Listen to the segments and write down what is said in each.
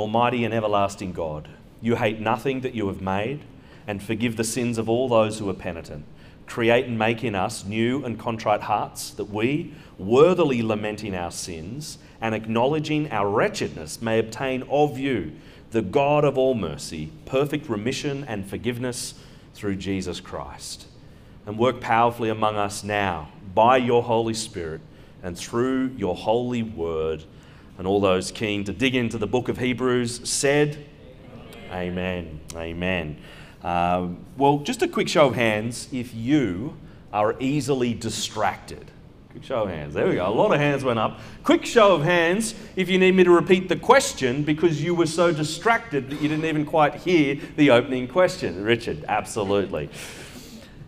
almighty and everlasting God, you hate nothing that you have made and forgive the sins of all those who are penitent. Create and make in us new and contrite hearts, that we, worthily lamenting our sins and acknowledging our wretchedness, may obtain of you, the God of all mercy, perfect remission and forgiveness through Jesus Christ. And work powerfully among us now by your Holy Spirit and through your holy word. And all those keen to dig into the book of Hebrews said, Amen. Amen. Amen. Uh, well, just a quick show of hands if you are easily distracted. Quick show of hands. There we go. A lot of hands went up. Quick show of hands if you need me to repeat the question because you were so distracted that you didn't even quite hear the opening question. Richard, absolutely.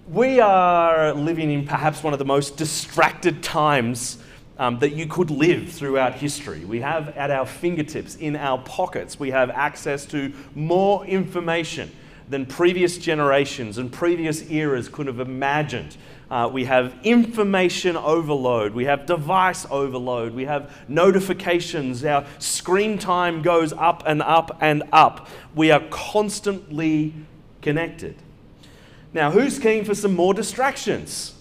We are living in perhaps one of the most distracted times um, that you could live throughout history. We have at our fingertips, in our pockets, we have access to more information than previous generations and previous eras could have imagined. Uh, we have information overload. We have device overload. We have notifications. Our screen time goes up and up and up. We are constantly connected. Now, who's keen for some more distractions?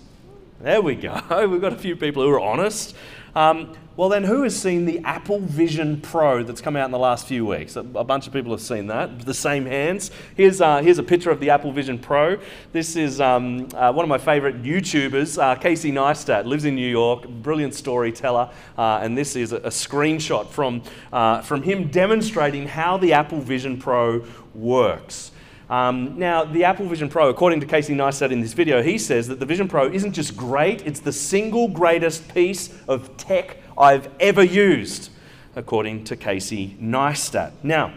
There we go. We've got a few people who are honest. Um, well, then, who has seen the Apple Vision Pro that's come out in the last few weeks? A, bunch of people have seen that. The same hands. Here's, uh, here's a picture of the Apple Vision Pro. This is um, uh, one of my favorite YouTubers, uh, Casey Neistat, lives in New York, brilliant storyteller. Uh, and this is a, a screenshot from, uh, from him demonstrating how the Apple Vision Pro works. Um, now, the Apple Vision Pro, according to Casey Neistat in this video, he says that the Vision Pro isn't just great, it's the single greatest piece of tech I've ever used, according to Casey Neistat. Now,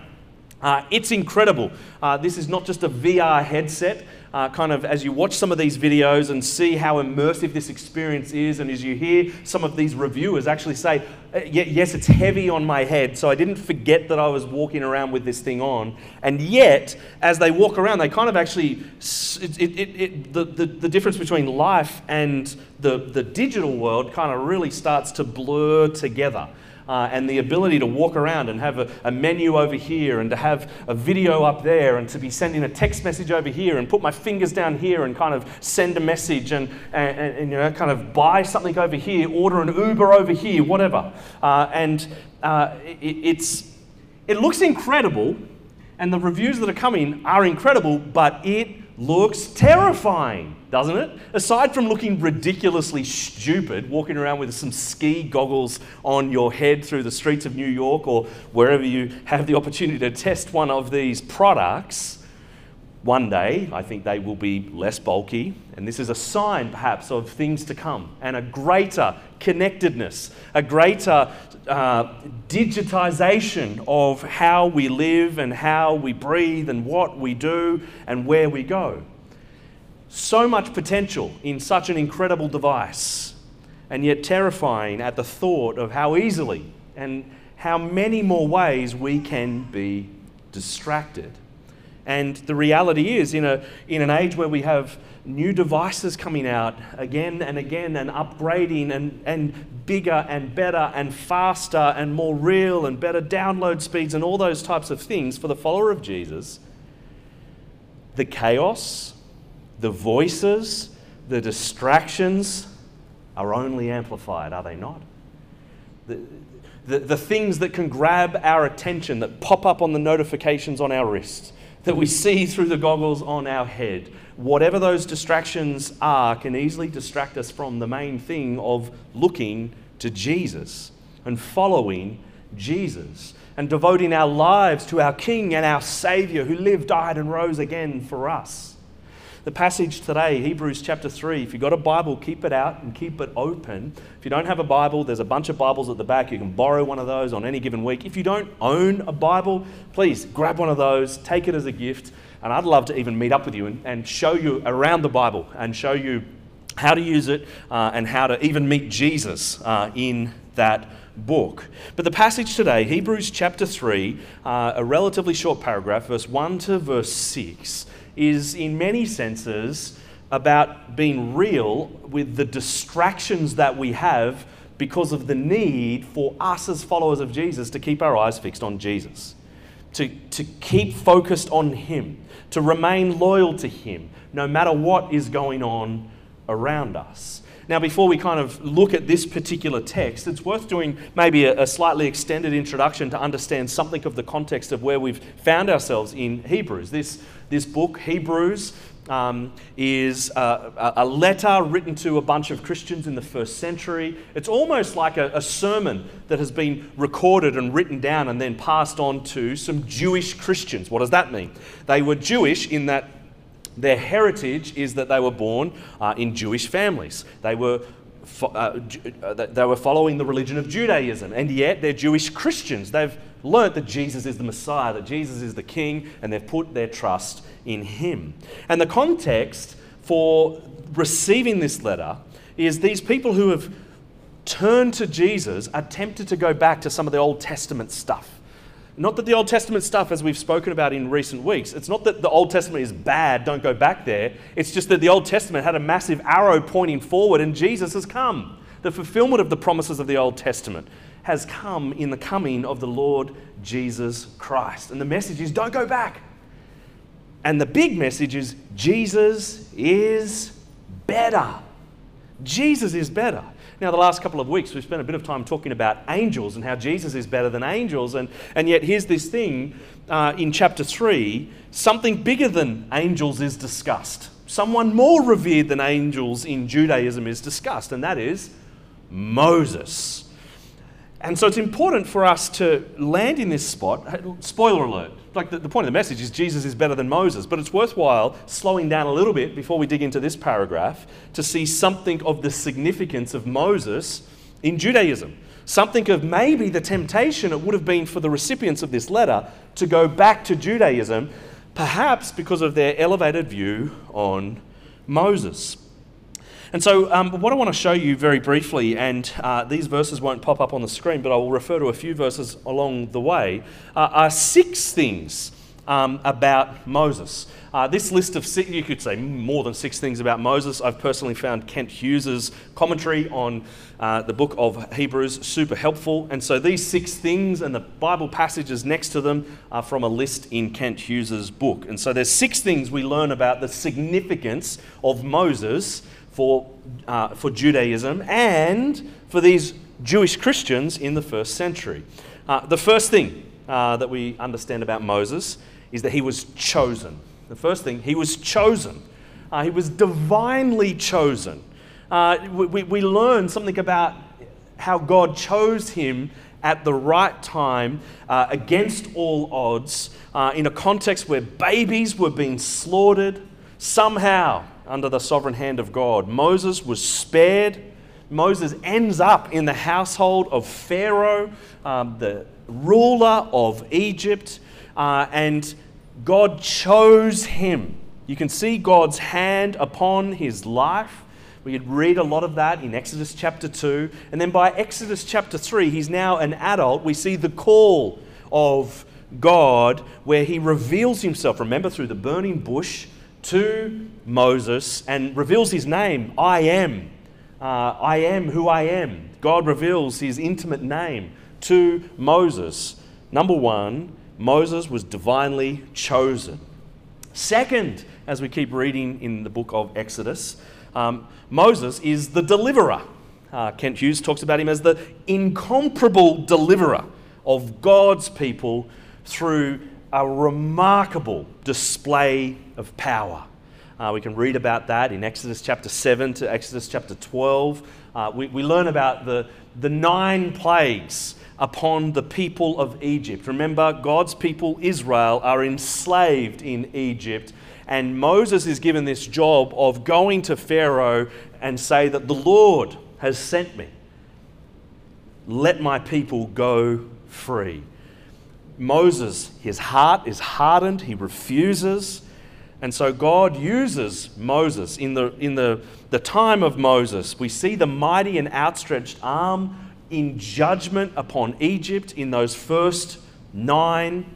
uh, it's incredible. Uh, this is not just a VR headset uh, kind of as you watch some of these videos and see how immersive this experience is, and as you hear some of these reviewers actually say, uh, yes, it's heavy on my head, so I didn't forget that I was walking around with this thing on. And yet, as they walk around, they kind of actually, it, it, it, the, the, the difference between life and the, the digital world kind of really starts to blur together uh, and the ability to walk around and have a, a, menu over here and to have a video up there and to be sending a text message over here and put my fingers down here and kind of send a message and, and, and you know, kind of buy something over here, order an Uber over here, whatever. Uh, and uh, it, it's, it looks incredible, and the reviews that are coming are incredible, but it looks terrifying, doesn't it? Aside from looking ridiculously stupid, walking around with some ski goggles on your head through the streets of New York or wherever you have the opportunity to test one of these products, one day I think they will be less bulky, and this is a sign perhaps of things to come and a greater connectedness, a greater uh, digitization of how we live and how we breathe and what we do and where we go. So much potential in such an incredible device, and yet terrifying at the thought of how easily and how many more ways we can be distracted. And the reality is, in, a, in an age where we have new devices coming out again and again and upgrading and, and bigger and better and faster and more real and better download speeds and all those types of things for the follower of Jesus, the chaos, the voices, the distractions are only amplified, are they not? The, the, the things that can grab our attention, that pop up on the notifications on our wrists, that we see through the goggles on our head, whatever those distractions are, can easily distract us from the main thing of looking to Jesus and following Jesus and devoting our lives to our King and our Savior who lived, died, and rose again for us. The passage today, Hebrews chapter 3, if you've got a Bible, keep it out and keep it open. If you don't have a Bible, there's a bunch of Bibles at the back. You can borrow one of those on any given week. If you don't own a Bible, please grab one of those, take it as a gift. And I'd love to even meet up with you and, and show you around the Bible and show you how to use it uh, and how to even meet Jesus uh, in that book. But the passage today, Hebrews chapter 3, uh, a relatively short paragraph, verse 1 to verse 6, is in many senses about being real with the distractions that we have because of the need for us as followers of Jesus to keep our eyes fixed on Jesus. to, to keep focused on Him, to remain loyal to Him, no matter what is going on around us. Now, before we kind of look at this particular text, it's worth doing maybe a, a, slightly extended introduction to understand something of the context of where we've found ourselves in Hebrews. This, this book, Hebrews, um, is a, a, letter written to a bunch of Christians in the first century. It's almost like a, a, sermon that has been recorded and written down and then passed on to some Jewish Christians. What does that mean? They were Jewish in that their heritage is that they were born uh, in Jewish families. They were uh, uh they were following the religion of Judaism, and yet they're Jewish Christians. They've learnt that Jesus is the Messiah, that Jesus is the King, and they've put their trust in Him. And the context for receiving this letter is these people who have turned to Jesus are tempted to go back to some of the Old Testament stuff. Not that the Old Testament stuff, as we've spoken about in recent weeks, it's not that the Old Testament is bad, don't go back there. It's just that the Old Testament had a massive arrow pointing forward and Jesus has come. The fulfillment of the promises of the Old Testament has come in the coming of the Lord Jesus Christ. And the message is don't go back. And the big message is Jesus is better. Jesus is better. Now, the last couple of weeks, we've spent a bit of time talking about angels and how Jesus is better than angels. And, and yet, here's this thing uh, in chapter 3 something bigger than angels is discussed. Someone more revered than angels in Judaism is discussed, and that is Moses. And so it's important for us to land in this spot. Spoiler alert. Like the, the, point of the message is Jesus is better than Moses, but it's worthwhile slowing down a little bit before we dig into this paragraph to see something of the significance of Moses in Judaism. Something of maybe the temptation it would have been for the recipients of this letter to go back to Judaism, perhaps because of their elevated view on Moses. And so, um, what I want to show you very briefly, and uh, these verses won't pop up on the screen, but I will refer to a few verses along the way, uh, are six things um, about Moses. Uh, this list of six, you could say more than six things about Moses. I've personally found Kent Hughes's commentary on uh, the book of Hebrews super helpful. And so these six things and the Bible passages next to them are from a list in Kent Hughes's book. And so there's six things we learn about the significance of Moses for, uh, for Judaism and for these Jewish Christians in the first century. Uh, the first thing uh, that we understand about Moses is that he was chosen. The first thing, he was chosen. Uh, he was divinely chosen. Uh, we, we learn something about how God chose him at the right time uh, against all odds in a context where babies were being slaughtered. Somehow, under the sovereign hand of God. Moses was spared. Moses ends up in the household of Pharaoh, um, the ruler of Egypt, uh, and God chose him. You can see God's hand upon his life. We could read a lot of that in Exodus chapter 2. And then by Exodus chapter 3, he's now an adult. We see the call of God where he reveals himself. Remember, through the burning bush to Moses and reveals his name I am. Uh, I am who I am. God reveals his intimate name to Moses. Number one, Moses was divinely chosen. Second, as we keep reading in the book of Exodus, um, Moses is the deliverer. Uh, Kent Hughes talks about him as the incomparable deliverer of God's people through a remarkable display of power. Uh, we can read about that in Exodus chapter 7 to Exodus chapter 12. Uh, we, we learn about the, the nine plagues upon the people of Egypt. Remember, God's people, Israel, are enslaved in Egypt. And Moses is given this job of going to Pharaoh and say that the Lord has sent me. Let my people go free. Moses, his heart is hardened, he refuses. And so God uses Moses in the, in the, the time of Moses. We see the mighty and outstretched arm in judgment upon Egypt in those first nine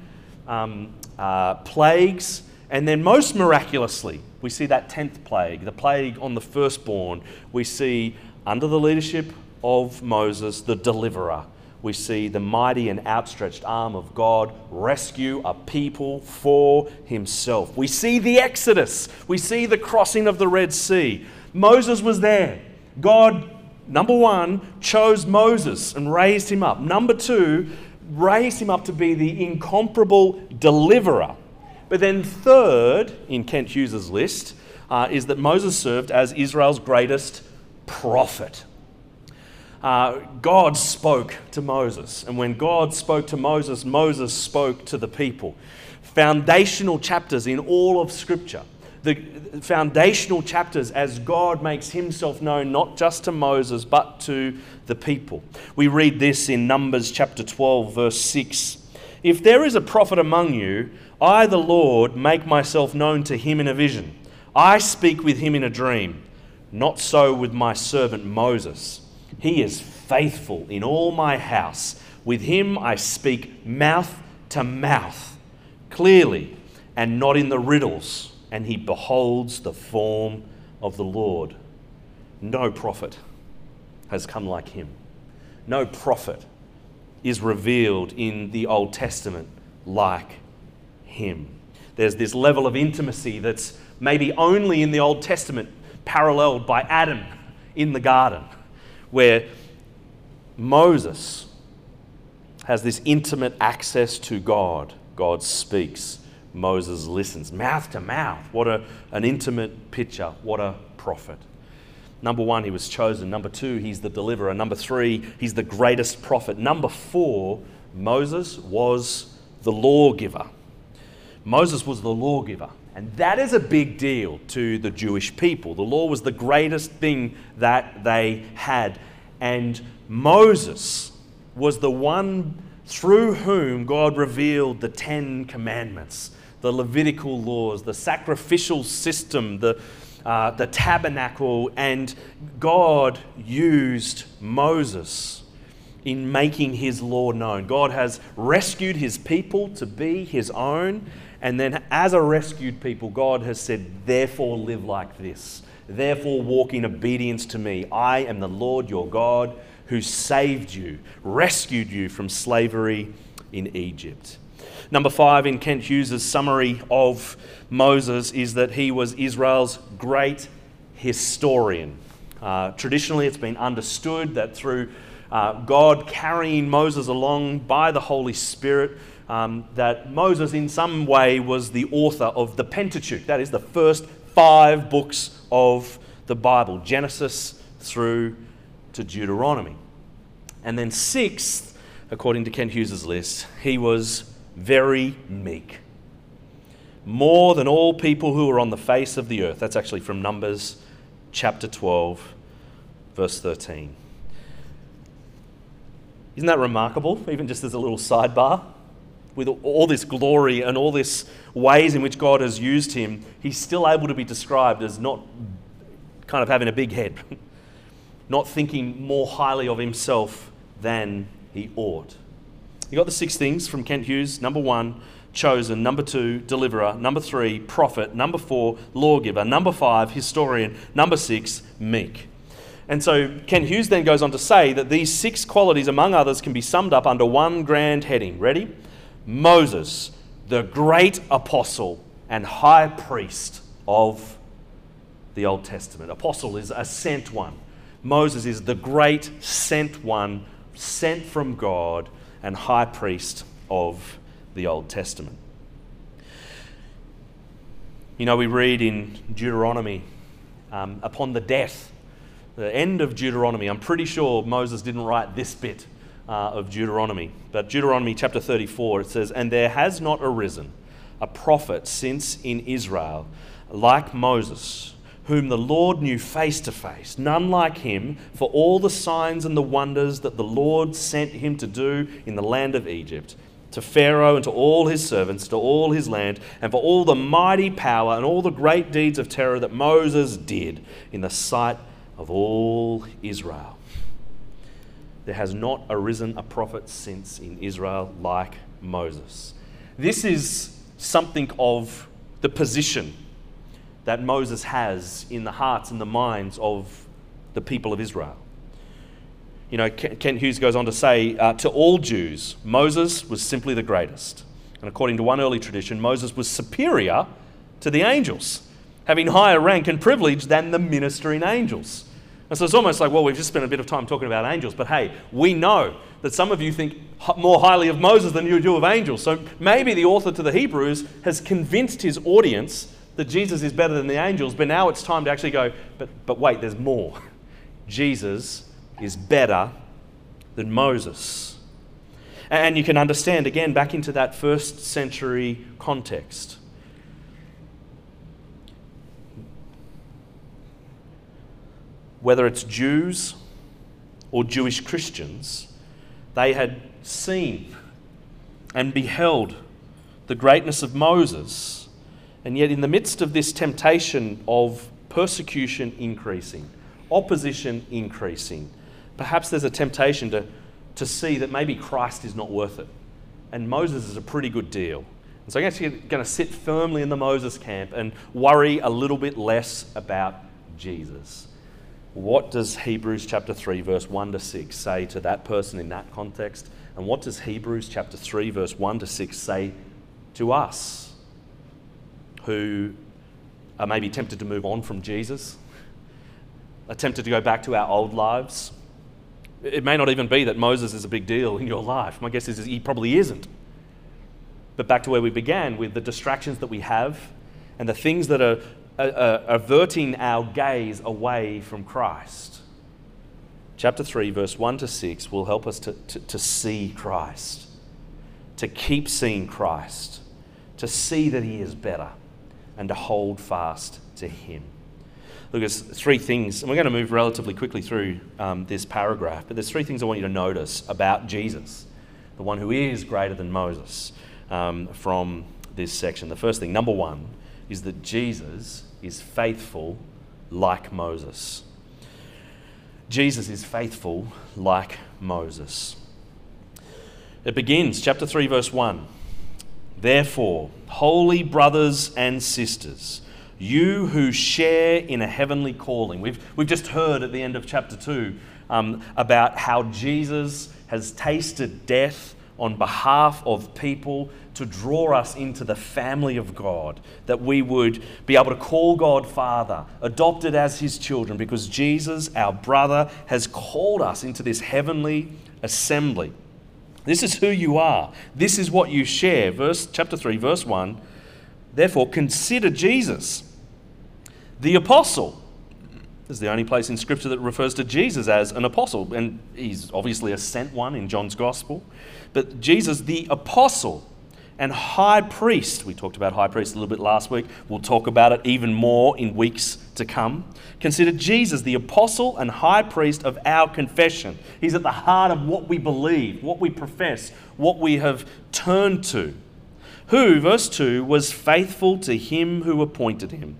um, uh, plagues. And then, most miraculously, we see that 10th plague, the plague on the firstborn. We see, under the leadership of Moses, the deliverer we see the mighty and outstretched arm of God rescue a people for himself. We see the Exodus, we see the crossing of the Red Sea. Moses was there. God, number one, chose Moses and raised him up. Number two, raised him up to be the incomparable deliverer. But then, third in Kent Hughes's list uh, is that Moses served as Israel's greatest prophet. Uh, God spoke to Moses, and when God spoke to Moses, Moses spoke to the people. Foundational chapters in all of Scripture. The foundational chapters as God makes himself known not just to Moses but to the people. We read this in Numbers chapter 12, verse 6. If there is a prophet among you, I, the Lord, make myself known to him in a vision. I speak with him in a dream. Not so with my servant Moses. He is faithful in all my house. With him I speak mouth to mouth, clearly, and not in the riddles, and he beholds the form of the Lord. No prophet has come like him. No prophet is revealed in the Old Testament like him. There's this level of intimacy that's maybe only in the Old Testament, paralleled by Adam in the garden, where Moses has this intimate access to God. God speaks, Moses listens, mouth to mouth. What a, an intimate picture. What a prophet. Number one, he was chosen. Number two, he's the deliverer. Number three, he's the greatest prophet. Number four, Moses was the lawgiver. Moses was the lawgiver. And that is a big deal to the Jewish people. The law was the greatest thing that they had. And Moses was the one through whom God revealed the Ten Commandments, the Levitical laws, the sacrificial system, the, uh, the tabernacle, and God used Moses in making his law known. God has rescued his people to be his own, and then as a rescued people, God has said, Therefore, live like this. Therefore, walk in obedience to me. I am the Lord your God who saved you, rescued you from slavery in Egypt. Number five in Kent Hughes's summary of Moses is that he was Israel's great historian. Uh, traditionally, it's been understood that through uh, God carrying Moses along by the Holy Spirit, um, that Moses, in some way, was the author of the Pentateuch. That is the first five books of the Bible Genesis through to Deuteronomy. And then, sixth, according to Kent Hughes's list, he was very meek. More than all people who are on the face of the earth. That's actually from Numbers chapter 12, verse 13. Isn't that remarkable, even just as a little sidebar? With all this glory and all this ways in which God has used him, he's still able to be described as not kind of having a big head, not thinking more highly of himself than he ought. You got the six things from Kent Hughes. Number one, chosen. Number two, deliverer. Number three, prophet. Number four, lawgiver. Number five, historian. Number six, meek. And so Kent Hughes then goes on to say that these six qualities, among others, can be summed up under one grand heading. Ready? Moses, the great apostle and high priest of the Old Testament. Apostle is a sent one. Moses is the great sent one, sent from God and high priest of the Old Testament. You know, we read in Deuteronomy um, upon the death the end of Deuteronomy. I'm pretty sure Moses didn't write this bit uh, of Deuteronomy, but Deuteronomy chapter 34, it says, And there has not arisen a prophet since in Israel like Moses, whom the Lord knew face to face, none like him, for all the signs and the wonders that the Lord sent him to do in the land of Egypt to Pharaoh and to all his servants, to all his land, and for all the mighty power and all the great deeds of terror that Moses did in the sight of all Israel. There has not arisen a prophet since in Israel like Moses. This is something of the position that Moses has in the hearts and the minds of the people of Israel. You know, Kent Hughes goes on to say uh, to all Jews, Moses was simply the greatest. And according to one early tradition, Moses was superior to the angels, having higher rank and privilege than the ministering angels. And so it's almost like, well, we've just spent a bit of time talking about angels, but hey, we know that some of you think more highly of Moses than you do of angels. So maybe the author to the Hebrews has convinced his audience that Jesus is better than the angels, but now it's time to actually go, but, but wait, there's more. Jesus is better than Moses. And you can understand, again, back into that first century context. Whether it's Jews or Jewish Christians, they had seen and beheld the greatness of Moses. And yet, in the midst of this temptation of persecution increasing, opposition increasing, perhaps there's a temptation to, to see that maybe Christ is not worth it. And Moses is a pretty good deal. And so I'm actually going to sit firmly in the Moses camp and worry a little bit less about Jesus. What does Hebrews chapter 3, verse 1 to 6 say to that person in that context? And what does Hebrews chapter 3, verse 1 to 6 say to us who are maybe tempted to move on from Jesus, are tempted to go back to our old lives? It may not even be that Moses is a big deal in your life. My guess is he probably isn't. But back to where we began with the distractions that we have and the things that are uh, averting our gaze away from Christ. Chapter 3, verse 1 to 6 will help us to, to, to see Christ, to keep seeing Christ, to see that He is better, and to hold fast to Him. Look, there's three things, and we're going to move relatively quickly through um, this paragraph, but there's three things I want you to notice about Jesus, the one who is greater than Moses, um, from this section. The first thing, number one, is that Jesus is faithful like Moses. Jesus is faithful like Moses. It begins, chapter 3, verse 1. Therefore, holy brothers and sisters, you who share in a heavenly calling. We've, we've just heard at the end of chapter 2 um, about how Jesus has tasted death on behalf of people to draw us into the family of God, that we would be able to call God Father, adopted as His children, because Jesus, our brother, has called us into this heavenly assembly. This is who you are. This is what you share. Verse chapter 3, verse 1. Therefore, consider Jesus, the apostle. This is the only place in Scripture that refers to Jesus as an apostle, and he's obviously a sent one in John's Gospel. But Jesus, the apostle, and high priest. We talked about high priest a little bit last week. We'll talk about it even more in weeks to come. Consider Jesus the apostle and high priest of our confession. He's at the heart of what we believe, what we profess, what we have turned to. Who, verse 2, was faithful to him who appointed him,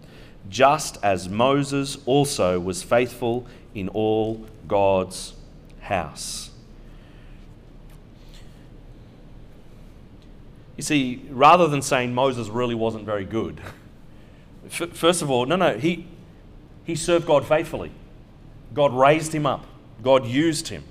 just as Moses also was faithful in all God's house. You see, rather than saying Moses really wasn't very good, first of all, no, no, he, he served God faithfully. God raised him up, God used him.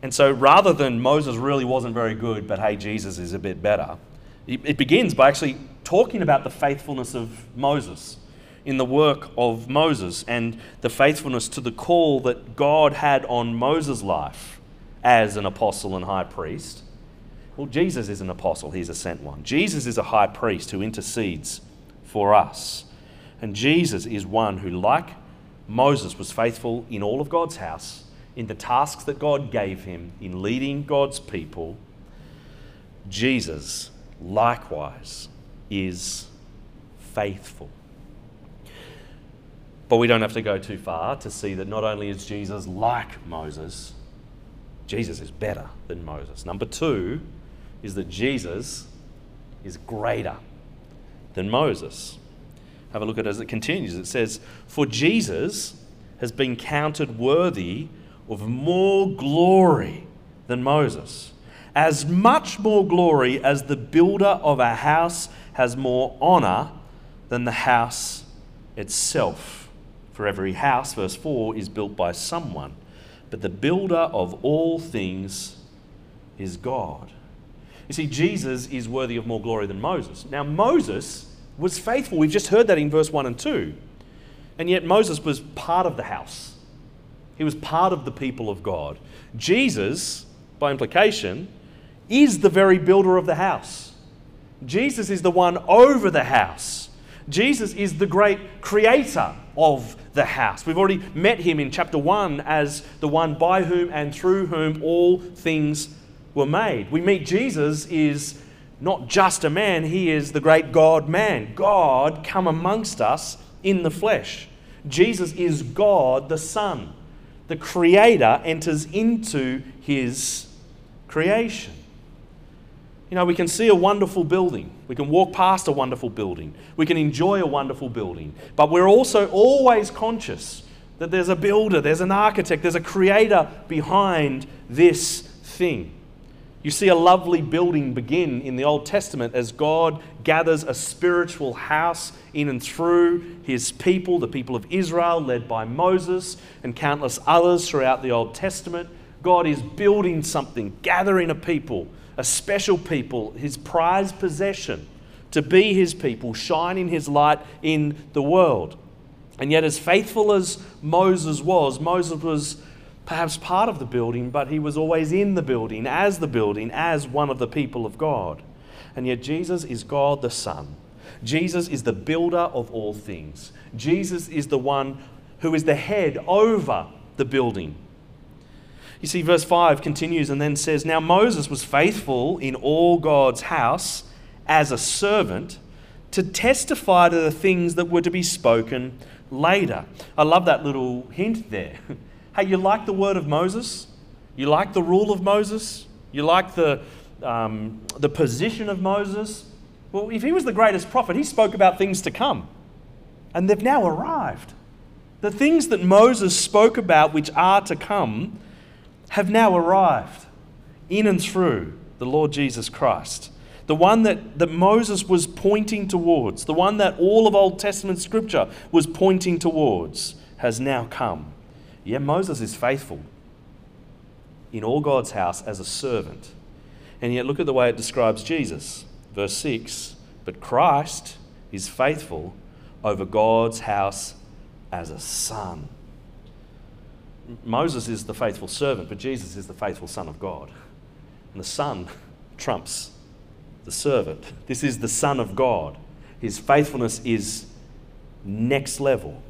And so rather than Moses really wasn't very good, but hey, Jesus is a bit better, it begins by actually talking about the faithfulness of Moses in the work of Moses and the faithfulness to the call that God had on Moses' life as an apostle and high priest well, Jesus is an apostle, he's a sent one. Jesus is a high priest who intercedes for us. And Jesus is one who, like Moses, was faithful in all of God's house, in the tasks that God gave him, in leading God's people. Jesus, likewise, is faithful. But we don't have to go too far to see that not only is Jesus like Moses, Jesus is better than Moses. Number two, is that Jesus is greater than Moses. Have a look at it as it continues. It says, For Jesus has been counted worthy of more glory than Moses, as much more glory as the builder of a house has more honor than the house itself. For every house, verse 4, is built by someone, but the builder of all things is God. You see, Jesus is worthy of more glory than Moses. Now, Moses was faithful. We've just heard that in verse 1 and 2. And yet, Moses was part of the house, he was part of the people of God. Jesus, by implication, is the very builder of the house. Jesus is the one over the house. Jesus is the great creator of the house. We've already met him in chapter 1 as the one by whom and through whom all things were made. We meet Jesus is not just a man, he is the great God man. God come amongst us in the flesh. Jesus is God the Son. The Creator enters into his creation. You know, we can see a wonderful building. We can walk past a wonderful building. We can enjoy a wonderful building. But we're also always conscious that there's a builder, there's an architect, there's a creator behind this thing. You see a lovely building begin in the Old Testament as God gathers a spiritual house in and through his people, the people of Israel, led by Moses and countless others throughout the Old Testament. God is building something, gathering a people, a special people, his prized possession, to be his people, shining his light in the world. And yet, as faithful as Moses was, Moses was perhaps part of the building, but he was always in the building, as the building, as one of the people of God. And yet, Jesus is God the Son. Jesus is the builder of all things. Jesus is the one who is the head over the building. You see, verse 5 continues and then says, Now Moses was faithful in all God's house as a servant to testify to the things that were to be spoken later. I love that little hint there. Hey, you like the word of Moses? You like the rule of Moses? You like the, um, the position of Moses? Well, if he was the greatest prophet, he spoke about things to come. And they've now arrived. The things that Moses spoke about, which are to come, have now arrived in and through the Lord Jesus Christ. The one that, that Moses was pointing towards, the one that all of Old Testament scripture was pointing towards, has now come. Yeah, Moses is faithful in all God's house as a servant. And yet, look at the way it describes Jesus. Verse 6 But Christ is faithful over God's house as a son. Moses is the faithful servant, but Jesus is the faithful son of God. And the son trumps the servant. This is the son of God. His faithfulness is next level.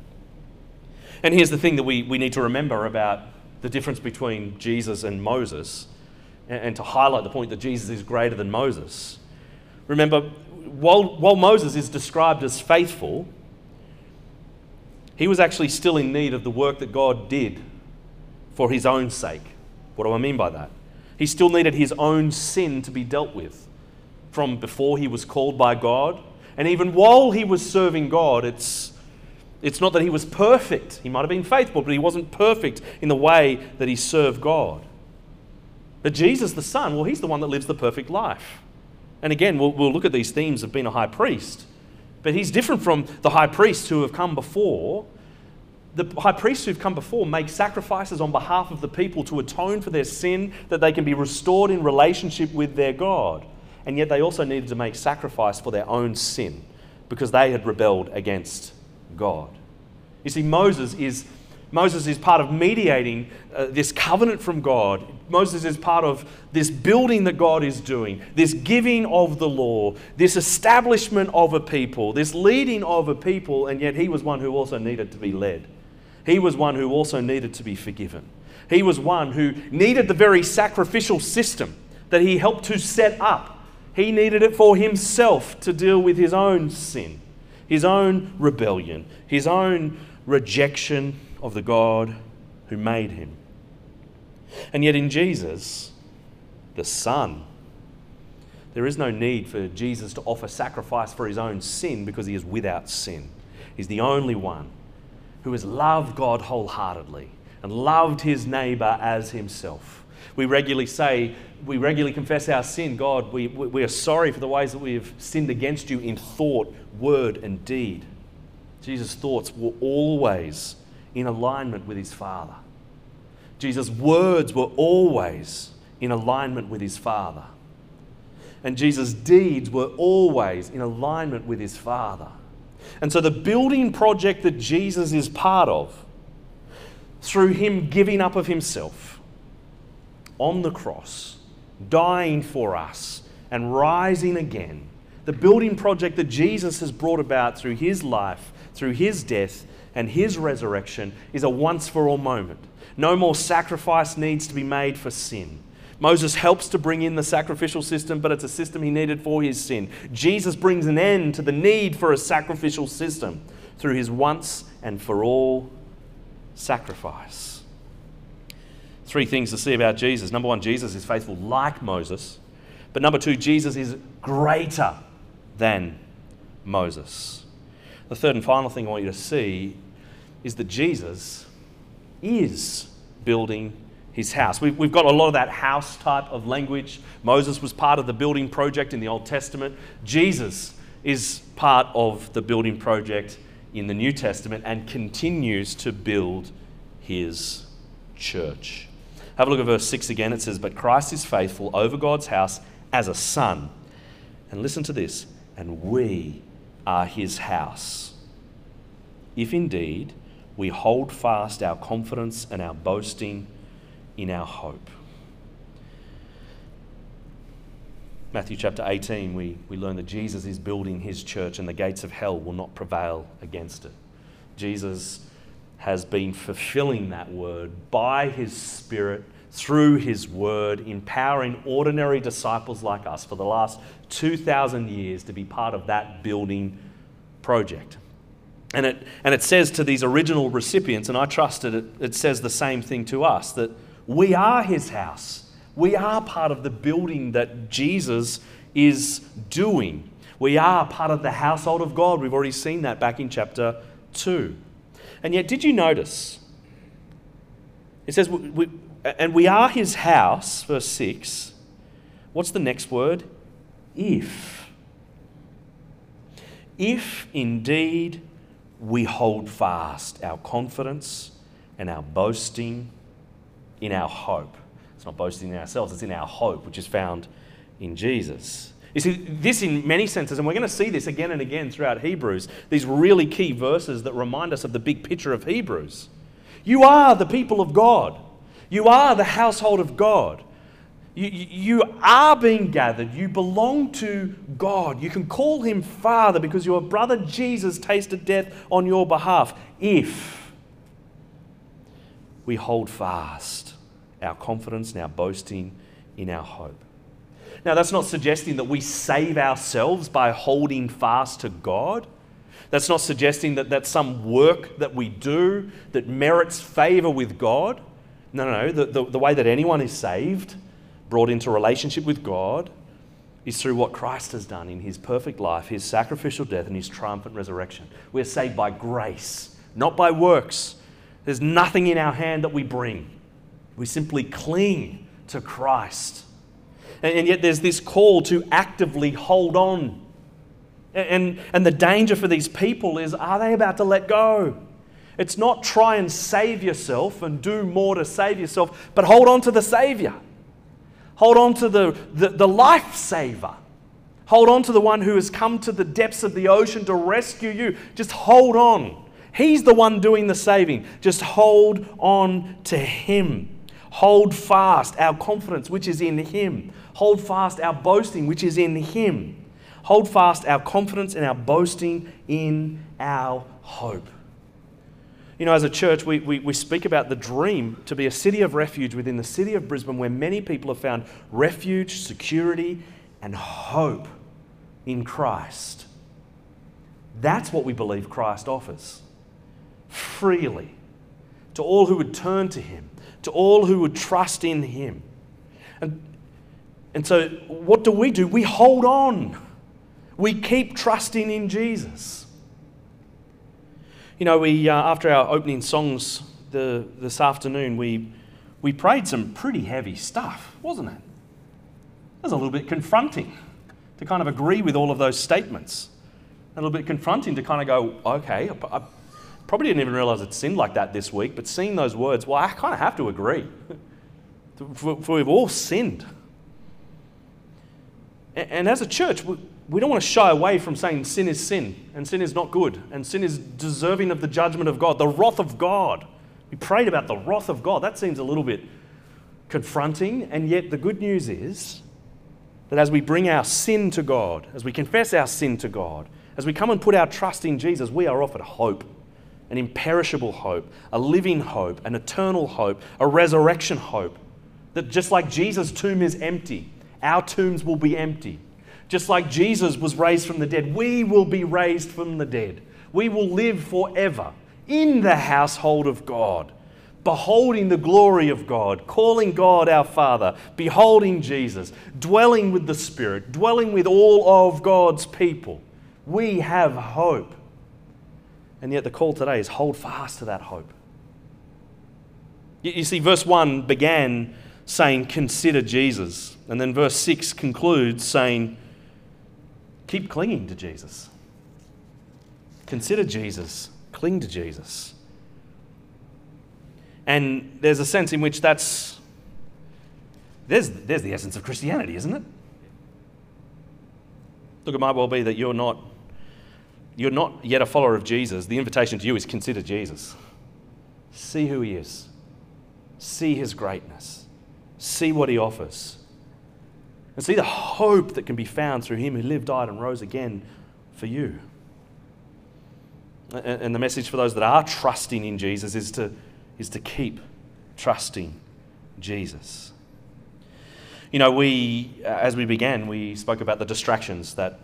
And here's the thing that we, we need to remember about the difference between Jesus and Moses, and, and to highlight the point that Jesus is greater than Moses. Remember, while, while Moses is described as faithful, he was actually still in need of the work that God did for his own sake. What do I mean by that? He still needed his own sin to be dealt with from before he was called by God. And even while he was serving God, it's it's not that he was perfect. He might have been faithful, but he wasn't perfect in the way that he served God. But Jesus, the Son, well, he's the one that lives the perfect life. And again, we'll, we'll look at these themes of being a high priest. But he's different from the high priests who have come before. The high priests who've come before make sacrifices on behalf of the people to atone for their sin, that they can be restored in relationship with their God. And yet they also needed to make sacrifice for their own sin because they had rebelled against God. You see, Moses is, Moses is part of mediating uh, this covenant from God. Moses is part of this building that God is doing, this giving of the law, this establishment of a people, this leading of a people, and yet he was one who also needed to be led. He was one who also needed to be forgiven. He was one who needed the very sacrificial system that he helped to set up. He needed it for himself to deal with his own sin his own rebellion, his own rejection of the God who made him. And yet, in Jesus, the Son, there is no need for Jesus to offer sacrifice for his own sin because he is without sin. He's the only one who has loved God wholeheartedly and loved his neighbor as himself. We regularly say, we regularly confess our sin. God, we, we are sorry for the ways that we have sinned against you in thought, word, and deed. Jesus' thoughts were always in alignment with his Father. Jesus' words were always in alignment with his Father. And Jesus' deeds were always in alignment with his Father. And so the building project that Jesus is part of, through him giving up of himself on the cross, dying for us, and rising again, the building project that Jesus has brought about through his life, through his death, and his resurrection is a once for all moment. No more sacrifice needs to be made for sin. Moses helps to bring in the sacrificial system, but it's a system he needed for his sin. Jesus brings an end to the need for a sacrificial system through his once and for all sacrifice. Three things to see about Jesus. Number one, Jesus is faithful like Moses. But number two, Jesus is greater than Moses. The third and final thing I want you to see is that Jesus is building his house. We've, we've got a lot of that house type of language. Moses was part of the building project in the Old Testament. Jesus is part of the building project in the New Testament and continues to build his church. Have a look at verse 6 again. It says, But Christ is faithful over God's house as a son. And listen to this, and we are his house. If indeed we hold fast our confidence and our boasting in our hope. Matthew chapter 18, we, we learn that Jesus is building his church and the gates of hell will not prevail against it. Jesus has been fulfilling that word by his Spirit through his word, empowering ordinary disciples like us for the last 2,000 years to be part of that building project. And it, and it says to these original recipients, and I trust it, it says the same thing to us that we are his house. We are part of the building that Jesus is doing. We are part of the household of God. We've already seen that back in chapter 2. And yet, did you notice? It says, we, and we are his house, verse 6. What's the next word? If. If indeed we hold fast our confidence and our boasting in our hope. It's not boasting in ourselves, it's in our hope, which is found in Jesus. You see, this in many senses, and we're going to see this again and again throughout Hebrews, these really key verses that remind us of the big picture of Hebrews. You are the people of God, you are the household of God. You, you are being gathered. You belong to God. You can call him Father because your brother Jesus tasted death on your behalf. If we hold fast our confidence and our boasting in our hope. Now, that's not suggesting that we save ourselves by holding fast to God. That's not suggesting that that's some work that we do that merits favor with God. No, no, no. The, the, the way that anyone is saved brought into relationship with God is through what Christ has done in his perfect life, his sacrificial death, and his triumphant resurrection. We're saved by grace, not by works. There's nothing in our hand that we bring. We simply cling to Christ. And, yet there's this call to actively hold on. And, and the danger for these people is are they about to let go? It's not try and save yourself and do more to save yourself, but hold on to the Savior. Hold on to the, the, the lifesaver. Hold on to the one who has come to the depths of the ocean to rescue you. Just hold on. He's the one doing the saving. Just hold on to Him. Hold fast our confidence, which is in Him. Hold fast our boasting, which is in Him. Hold fast our confidence and our boasting in our hope. You know, as a church, we, we, we speak about the dream to be a city of refuge within the city of Brisbane where many people have found refuge, security, and hope in Christ. That's what we believe Christ offers freely to all who would turn to Him, to all who would trust in Him. And, and so, what do we do? We hold on, we keep trusting in Jesus. You know, we, uh, after our opening songs the, this afternoon, we, we prayed some pretty heavy stuff, wasn't it? It was a little bit confronting to kind of agree with all of those statements. A little bit confronting to kind of go, okay, Probably didn't even realize it sinned like that this week, but seeing those words, well, I kind of have to agree. For, we've all sinned. And, and as a church, we, we don't want to shy away from saying sin is sin, and sin is not good, and sin is deserving of the judgment of God, the wrath of God. We prayed about the wrath of God. That seems a little bit confronting, and yet the good news is that as we bring our sin to God, as we confess our sin to God, as we come and put our trust in Jesus, we are offered hope an imperishable hope, a living hope, an eternal hope, a resurrection hope. That just like Jesus' tomb is empty, our tombs will be empty. Just like Jesus was raised from the dead, we will be raised from the dead. We will live forever in the household of God, beholding the glory of God, calling God our Father, beholding Jesus, dwelling with the Spirit, dwelling with all of God's people. We have hope. And yet the call today is hold fast to that hope. You see, verse 1 began saying, Consider Jesus. And then verse 6 concludes saying, Keep clinging to Jesus. Consider Jesus. Cling to Jesus. And there's a sense in which that's there's, there's the essence of Christianity, isn't it? Look, it might well be that you're not you're not yet a follower of Jesus. The invitation to you is consider Jesus. See who he is. See his greatness. See what he offers. And see the hope that can be found through him who lived, died, and rose again for you. And the message for those that are trusting in Jesus is to, is to keep trusting Jesus. You know, we, uh, as we began, we spoke about the distractions that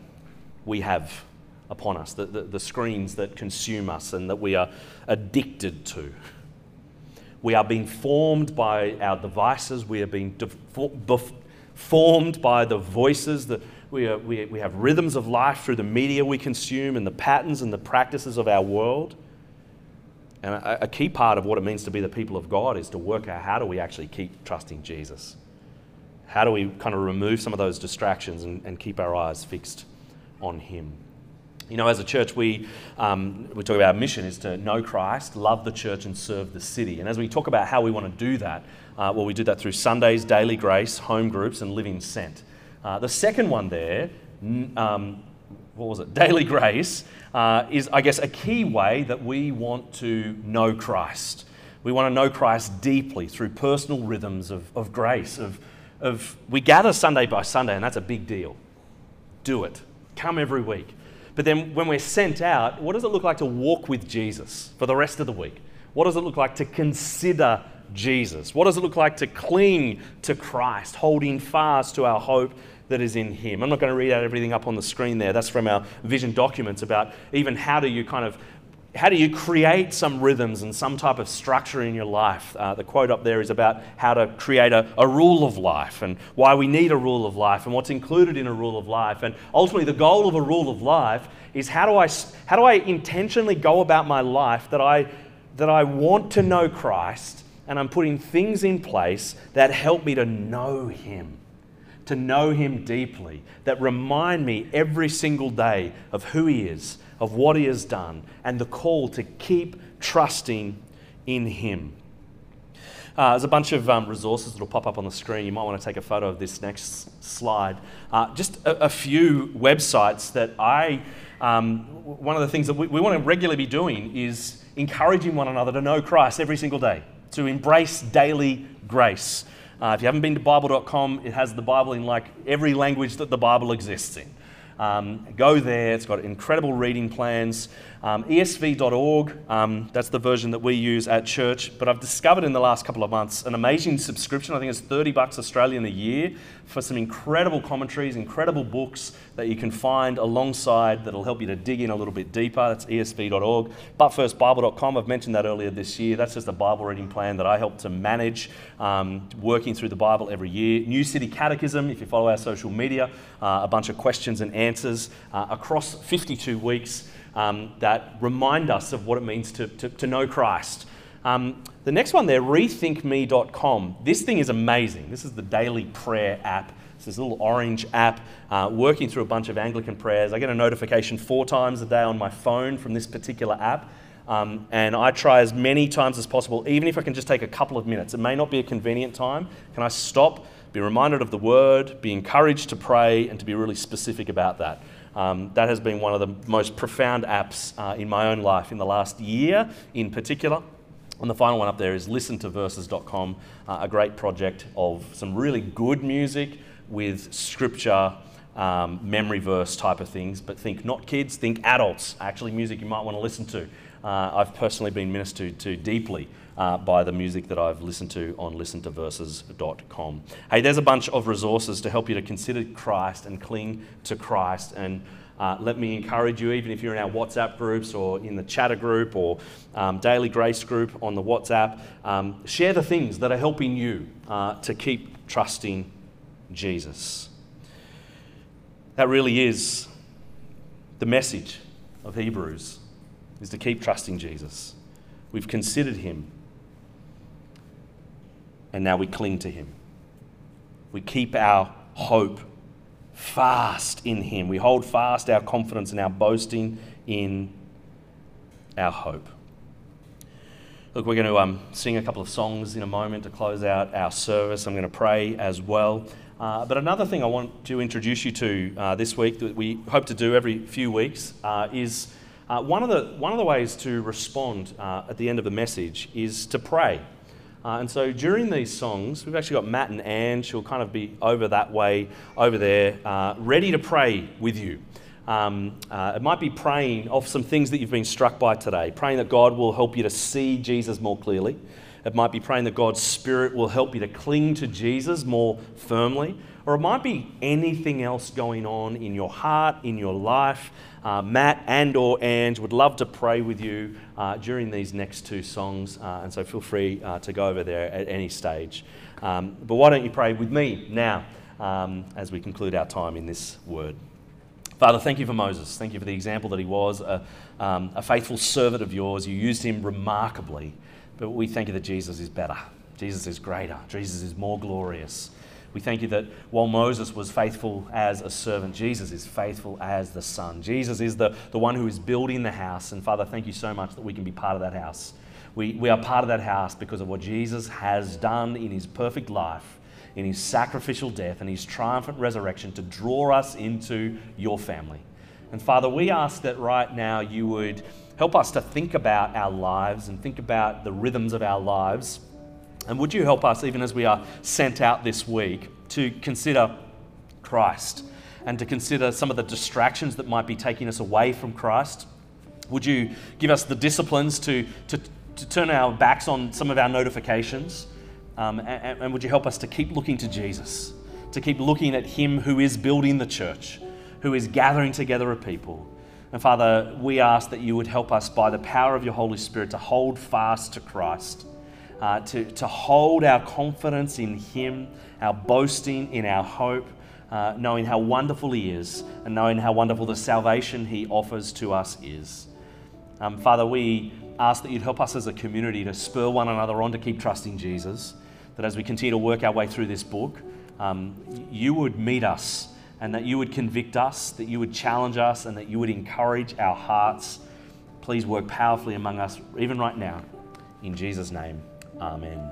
we have upon us, the, the, the, screens that consume us and that we are addicted to. We are being formed by our devices, we are being formed by the voices that we, are, we, we have rhythms of life through the media we consume and the patterns and the practices of our world. And a, a key part of what it means to be the people of God is to work out how do we actually keep trusting Jesus? How do we kind of remove some of those distractions and, and keep our eyes fixed on Him? You know, as a church, we, um, we talk about our mission is to know Christ, love the church, and serve the city. And as we talk about how we want to do that, uh, well, we do that through Sundays, daily grace, home groups, and living sent. Uh, the second one there, um, what was it? Daily grace uh, is, I guess, a key way that we want to know Christ. We want to know Christ deeply through personal rhythms of, of grace. Of, of we gather Sunday by Sunday, and that's a big deal. Do it. Come every week. But then when we're sent out, what does it look like to walk with Jesus for the rest of the week? What does it look like to consider Jesus? What does it look like to cling to Christ, holding fast to our hope that is in Him? I'm not going to read out everything up on the screen there. That's from our vision documents about even how do you kind of how do you create some rhythms and some type of structure in your life? Uh, the quote up there is about how to create a, a rule of life and why we need a rule of life and what's included in a rule of life. And ultimately, the goal of a rule of life is how do I, how do I intentionally go about my life that I, that I want to know Christ and I'm putting things in place that help me to know Him to know Him deeply, that remind me every single day of who He is, of what He has done, and the call to keep trusting in Him. Uh, there's a bunch of um, resources that will pop up on the screen. You might want to take a photo of this next slide. Uh, just a, a, few websites that I, um, one of the things that we, we want to regularly be doing is encouraging one another to know Christ every single day, to embrace daily grace. Uh, if you haven't been to Bible.com, it has the Bible in like every language that the Bible exists in. Um, go there, it's got incredible reading plans. Um, ESV.org, um, that's the version that we use at church. But I've discovered in the last couple of months an amazing subscription. I think it's 30 bucks Australian a year for some incredible commentaries, incredible books that you can find alongside that'll help you to dig in a little bit deeper. That's ESV.org. ButFirstBible.com, I've mentioned that earlier this year. That's just a Bible reading plan that I help to manage, um, working through the Bible every year. New City Catechism, if you follow our social media, uh, a bunch of questions and answers uh, across 52 weeks um, that remind us of what it means to, to, to know Christ. Um, the next one there, rethinkme.com. This thing is amazing. This is the daily prayer app. It's this little orange app uh, working through a bunch of Anglican prayers. I get a notification four times a day on my phone from this particular app. Um, and I try as many times as possible, even if I can just take a couple of minutes. It may not be a convenient time. Can I stop, be reminded of the word, be encouraged to pray, and to be really specific about that? Um, that has been one of the most profound apps uh, in my own life in the last year, in particular. And the final one up there is listentoverses.com, uh, a great project of some really good music with scripture, um, memory verse type of things. But think not kids, think adults, actually, music you might want to listen to. Uh, I've personally been ministered to deeply uh, by the music that I've listened to on listentoverses.com. Hey, there's a bunch of resources to help you to consider Christ and cling to Christ. And uh, let me encourage you, even if you're in our WhatsApp groups or in the chatter group or um, Daily Grace group on the WhatsApp, um, share the things that are helping you uh, to keep trusting Jesus. That really is the message of Hebrews is to keep trusting Jesus. We've considered him, and now we cling to him. We keep our hope fast in him. We hold fast our confidence and our boasting in our hope. Look, we're going to um, sing a couple of songs in a moment to close out our service. I'm going to pray as well. Uh, but another thing I want to introduce you to uh, this week that we hope to do every few weeks uh, is uh, one, of the, one of the ways to respond uh, at the end of the message is to pray. Uh, and so during these songs, we've actually got Matt and Anne. She'll kind of be over that way, over there, uh, ready to pray with you. Um, uh, it might be praying of some things that you've been struck by today, praying that God will help you to see Jesus more clearly. It might be praying that God's Spirit will help you to cling to Jesus more firmly. Or it might be anything else going on in your heart, in your life uh, Matt and or Ange would love to pray with you uh, during these next two songs, uh, and so feel free uh, to go over there at any stage. Um, but why don't you pray with me now um, as we conclude our time in this word? Father, thank you for Moses. Thank you for the example that he was, a, um, a faithful servant of yours. You used him remarkably, but we thank you that Jesus is better. Jesus is greater. Jesus is more glorious. We thank you that while Moses was faithful as a servant, Jesus is faithful as the Son. Jesus is the, the one who is building the house. And Father, thank you so much that we can be part of that house. We, we are part of that house because of what Jesus has done in his perfect life, in his sacrificial death, and his triumphant resurrection to draw us into your family. And Father, we ask that right now you would help us to think about our lives and think about the rhythms of our lives and would you help us, even as we are sent out this week, to consider Christ and to consider some of the distractions that might be taking us away from Christ? Would you give us the disciplines to, to, to turn our backs on some of our notifications? Um, and, and would you help us to keep looking to Jesus, to keep looking at Him who is building the church, who is gathering together a people? And Father, we ask that you would help us by the power of your Holy Spirit to hold fast to Christ uh, to, to hold our confidence in Him, our boasting in our hope, uh, knowing how wonderful He is, and knowing how wonderful the salvation He offers to us is. Um, Father, we ask that you'd help us as a community to spur one another on to keep trusting Jesus, that as we continue to work our way through this book, um, you would meet us and that you would convict us, that you would challenge us, and that you would encourage our hearts. Please work powerfully among us, even right now. In Jesus' name. Amen.